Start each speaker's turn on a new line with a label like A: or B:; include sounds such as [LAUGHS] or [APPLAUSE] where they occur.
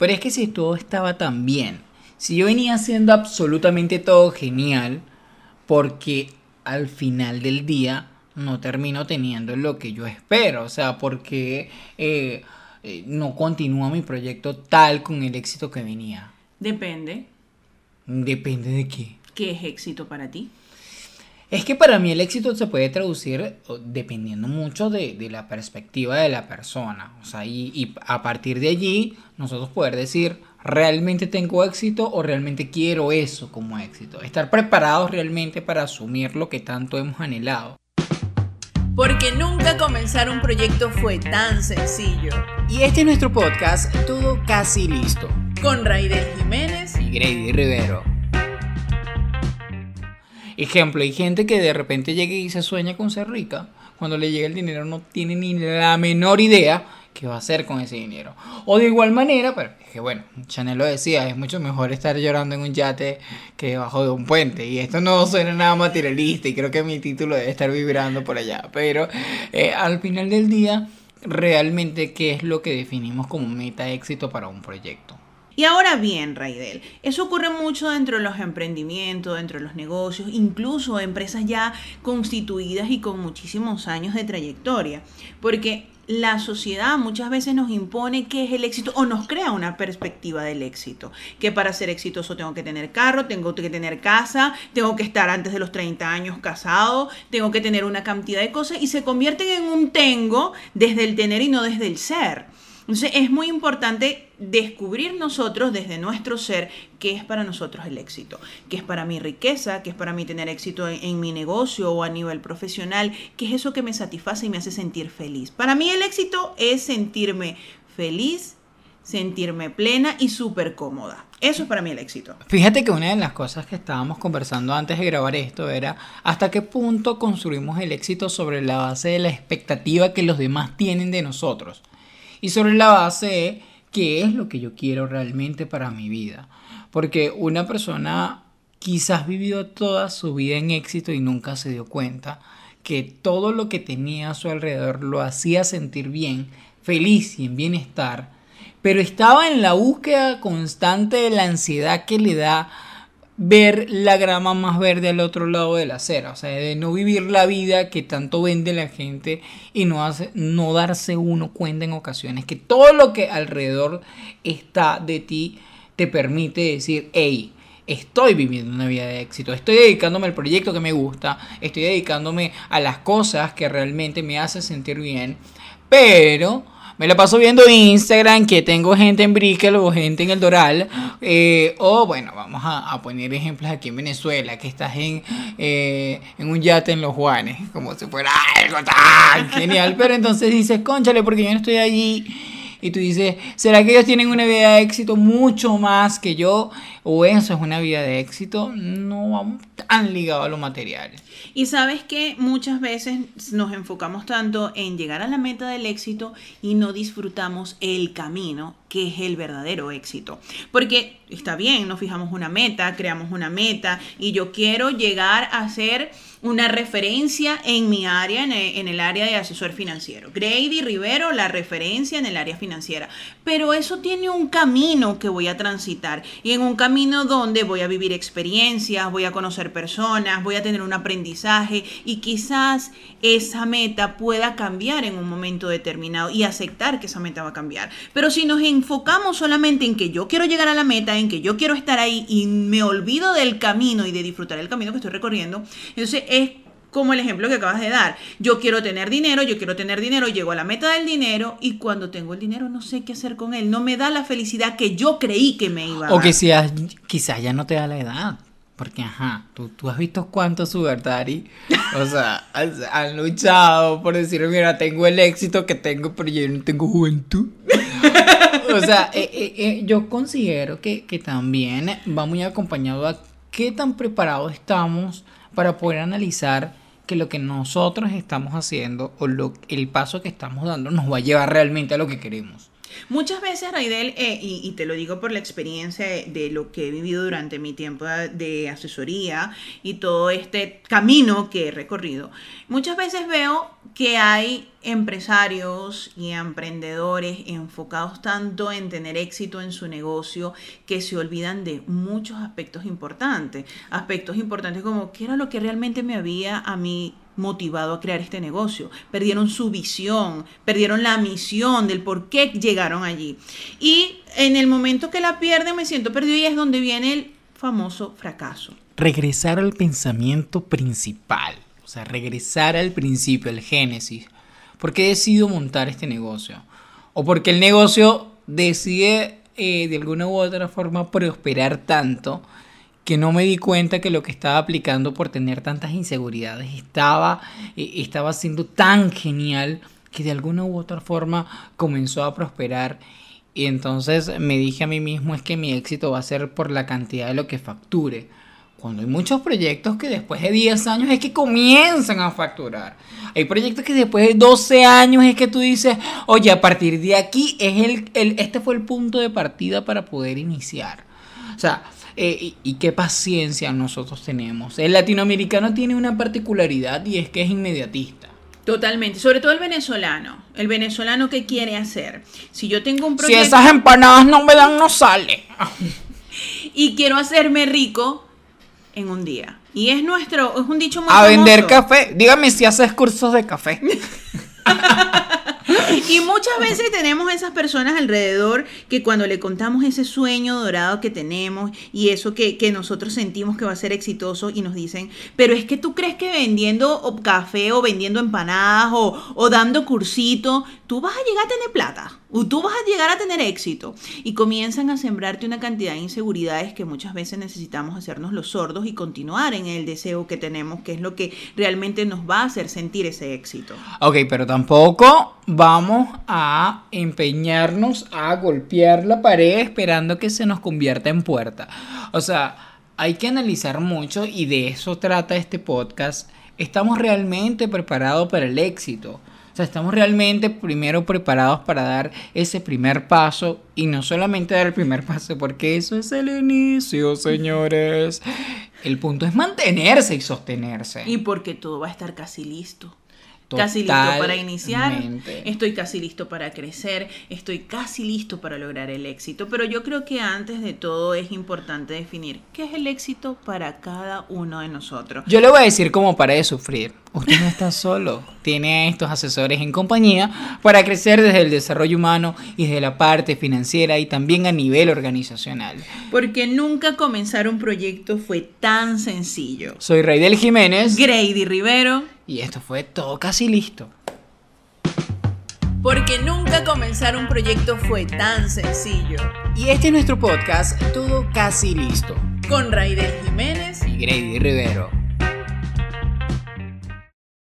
A: Pero es que si todo estaba tan bien, si yo venía haciendo absolutamente todo genial, porque al final del día no termino teniendo lo que yo espero, o sea, porque eh, eh, no continúa mi proyecto tal con el éxito que venía.
B: Depende.
A: Depende de qué.
B: ¿Qué es éxito para ti?
A: Es que para mí el éxito se puede traducir dependiendo mucho de, la perspectiva de la persona. O sea, y, y, a partir de allí nosotros poder decir, ¿realmente tengo éxito o realmente quiero eso como éxito? Estar preparados realmente para asumir lo que tanto hemos anhelado.
B: Porque nunca comenzar un proyecto fue tan sencillo.
A: Y este es nuestro podcast, todo casi listo.
B: Con Raidel Jiménez
A: y Grady Rivero. Ejemplo, hay gente que de repente llega y se sueña con ser rica. Cuando le llega el dinero no tiene ni la menor idea qué va a hacer con ese dinero. O de igual manera, pero es que bueno, Chanel lo decía, es mucho mejor estar llorando en un yate que debajo de un puente. Y esto no suena nada materialista y creo que mi título debe estar vibrando por allá. Pero eh, al final del día, realmente, ¿qué es lo que definimos como meta éxito para un proyecto?
B: Y ahora bien, Raidel, eso ocurre mucho dentro de los emprendimientos, dentro de los negocios, incluso empresas ya constituidas y con muchísimos años de trayectoria, porque la sociedad muchas veces nos impone qué es el éxito o nos crea una perspectiva del éxito. Que para ser exitoso tengo que tener carro, tengo que tener casa, tengo que estar antes de los 30 años casado, tengo que tener una cantidad de cosas y se convierten en un tengo desde el tener y no desde el ser. Entonces es muy importante descubrir nosotros desde nuestro ser qué es para nosotros el éxito, qué es para mi riqueza, qué es para mí tener éxito en, mi negocio o a nivel profesional, qué es eso que me satisface y me hace sentir feliz. Para mí el éxito es sentirme feliz, sentirme plena y súper cómoda. Eso es para mí el éxito.
A: Fíjate que una de las cosas que estábamos conversando antes de grabar esto era hasta qué punto construimos el éxito sobre la base de la expectativa que los demás tienen de nosotros y sobre la base de qué es lo que yo quiero realmente para mi vida. Porque una persona quizás vivió toda su vida en éxito y nunca se dio cuenta que todo lo que tenía a su alrededor lo hacía sentir bien, feliz y en bienestar, pero estaba en la búsqueda constante de la ansiedad que le da ver la grama más verde al otro lado de la acera, o sea, de no vivir la vida que tanto vende la gente y no, hace, no darse uno cuenta en ocasiones que todo lo que alrededor está de ti te permite decir, hey, estoy viviendo una vida de éxito, estoy dedicándome al proyecto que me gusta, estoy dedicándome a las cosas que realmente me hacen sentir bien, pero me la paso viendo Instagram que tengo gente en Brickell o gente en el Doral. Eh, o bueno, vamos a, poner ejemplos aquí en Venezuela, que estás en, eh, en un yate en Los Juanes, como si fuera algo tan [LAUGHS] genial. Pero entonces dices, conchale, porque yo no estoy allí y tú dices, ¿será que ellos tienen una vida de éxito mucho más que yo? ¿O eso es una vida de éxito? No vamos tan ligados a lo material.
B: Y sabes que muchas veces nos enfocamos tanto en llegar a la meta del éxito y no disfrutamos el camino, que es el verdadero éxito. Porque está bien, nos fijamos una meta, creamos una meta y yo quiero llegar a ser una referencia en mi área, en el, área de asesor financiero. Grady Rivero, la referencia en el área financiera. Pero eso tiene un camino que voy a transitar y en un camino donde voy a vivir experiencias, voy a conocer personas, voy a tener un aprendizaje y quizás esa meta pueda cambiar en un momento determinado y aceptar que esa meta va a cambiar. Pero si nos enfocamos solamente en que yo quiero llegar a la meta, en que yo quiero estar ahí y me olvido del camino y de disfrutar el camino que estoy recorriendo, entonces es como el ejemplo que acabas de dar. Yo quiero tener dinero, yo quiero tener dinero, llego a la meta del dinero y cuando tengo el dinero no sé qué hacer con él. No me da la felicidad que yo creí que me iba a dar.
A: O que sea, quizás ya no te da la edad. Porque, ajá, tú, tú has visto cuántos Sugar Daddy, o sea, [LAUGHS] han, luchado por decir, mira, tengo el éxito que tengo, pero yo no tengo juventud. [LAUGHS] o sea, eh, eh, eh, yo considero que, que también va muy acompañado a qué tan preparados estamos para poder analizar que lo que nosotros estamos haciendo o lo, el paso que estamos dando nos va a llevar realmente a lo que queremos.
B: Muchas veces, Raidel, eh, y, te lo digo por la experiencia de, de, lo que he vivido durante mi tiempo de asesoría y todo este camino que he recorrido, muchas veces veo que hay empresarios y emprendedores enfocados tanto en tener éxito en su negocio que se olvidan de muchos aspectos importantes. Aspectos importantes como qué era lo que realmente me había a mí motivado a crear este negocio. Perdieron su visión, perdieron la misión del por qué llegaron allí. Y en el momento que la pierden me siento perdido y es donde viene el famoso fracaso.
A: Regresar al pensamiento principal, o sea, regresar al principio, el génesis. ¿Por qué decido montar este negocio? O porque el negocio decide eh, de alguna u otra forma prosperar tanto que no me di cuenta que lo que estaba aplicando por tener tantas inseguridades estaba, eh, estaba siendo tan genial que de alguna u otra forma comenzó a prosperar. Y entonces me dije a mí mismo es que mi éxito va a ser por la cantidad de lo que facture. Cuando hay muchos proyectos que después de 10 años es que comienzan a facturar. Hay proyectos que después de 12 años es que tú dices, oye, a partir de aquí es el, el este fue el punto de partida para poder iniciar. O sea, eh, y, qué paciencia nosotros tenemos. El latinoamericano tiene una particularidad y es que es inmediatista.
B: Totalmente, sobre todo el venezolano. El venezolano que quiere hacer. Si yo tengo un proyecto...
A: Si esas empanadas no me dan, no sale. [LAUGHS]
B: y quiero hacerme rico en un día. Y es nuestro, es un dicho muy
A: A vender café. Dígame si haces cursos de café. [LAUGHS] [LAUGHS]
B: y muchas veces tenemos esas personas alrededor que cuando le contamos ese sueño dorado que tenemos y eso que, nosotros sentimos que va a ser exitoso y nos dicen, pero es que tú crees que vendiendo café o vendiendo empanadas o, o dando cursito, tú vas a llegar a tener plata tú vas a llegar a tener éxito. Y comienzan a sembrarte una cantidad de inseguridades que muchas veces necesitamos hacernos los sordos y continuar en el deseo que tenemos, que es lo que realmente nos va a hacer sentir ese éxito.
A: Ok, pero tampoco vamos a empeñarnos a golpear la pared esperando que se nos convierta en puerta. O sea, hay que analizar mucho y de eso trata este podcast. ¿Estamos realmente preparados para el éxito? Sea, estamos realmente primero preparados para dar ese primer paso y no solamente dar el primer paso, porque eso es el inicio, señores. El punto es mantenerse y sostenerse.
B: Y porque todo va a estar casi listo casi listo para iniciar, estoy casi listo para crecer, estoy casi listo para lograr el éxito. Pero yo creo que antes de todo es importante definir qué es el éxito para cada uno de nosotros.
A: Yo le voy a decir cómo para de sufrir. Usted no está solo, tiene a estos asesores en compañía para crecer desde el desarrollo humano y desde la parte financiera y también a nivel organizacional.
B: Porque nunca comenzar un proyecto fue tan sencillo.
A: Soy Raidel Jiménez.
B: Grady Rivero.
A: Y esto fue todo casi listo.
B: Porque nunca comenzar un proyecto fue tan sencillo.
A: Y este es nuestro podcast, todo casi listo.
B: Con Raidel Jiménez
A: y Grady Rivero.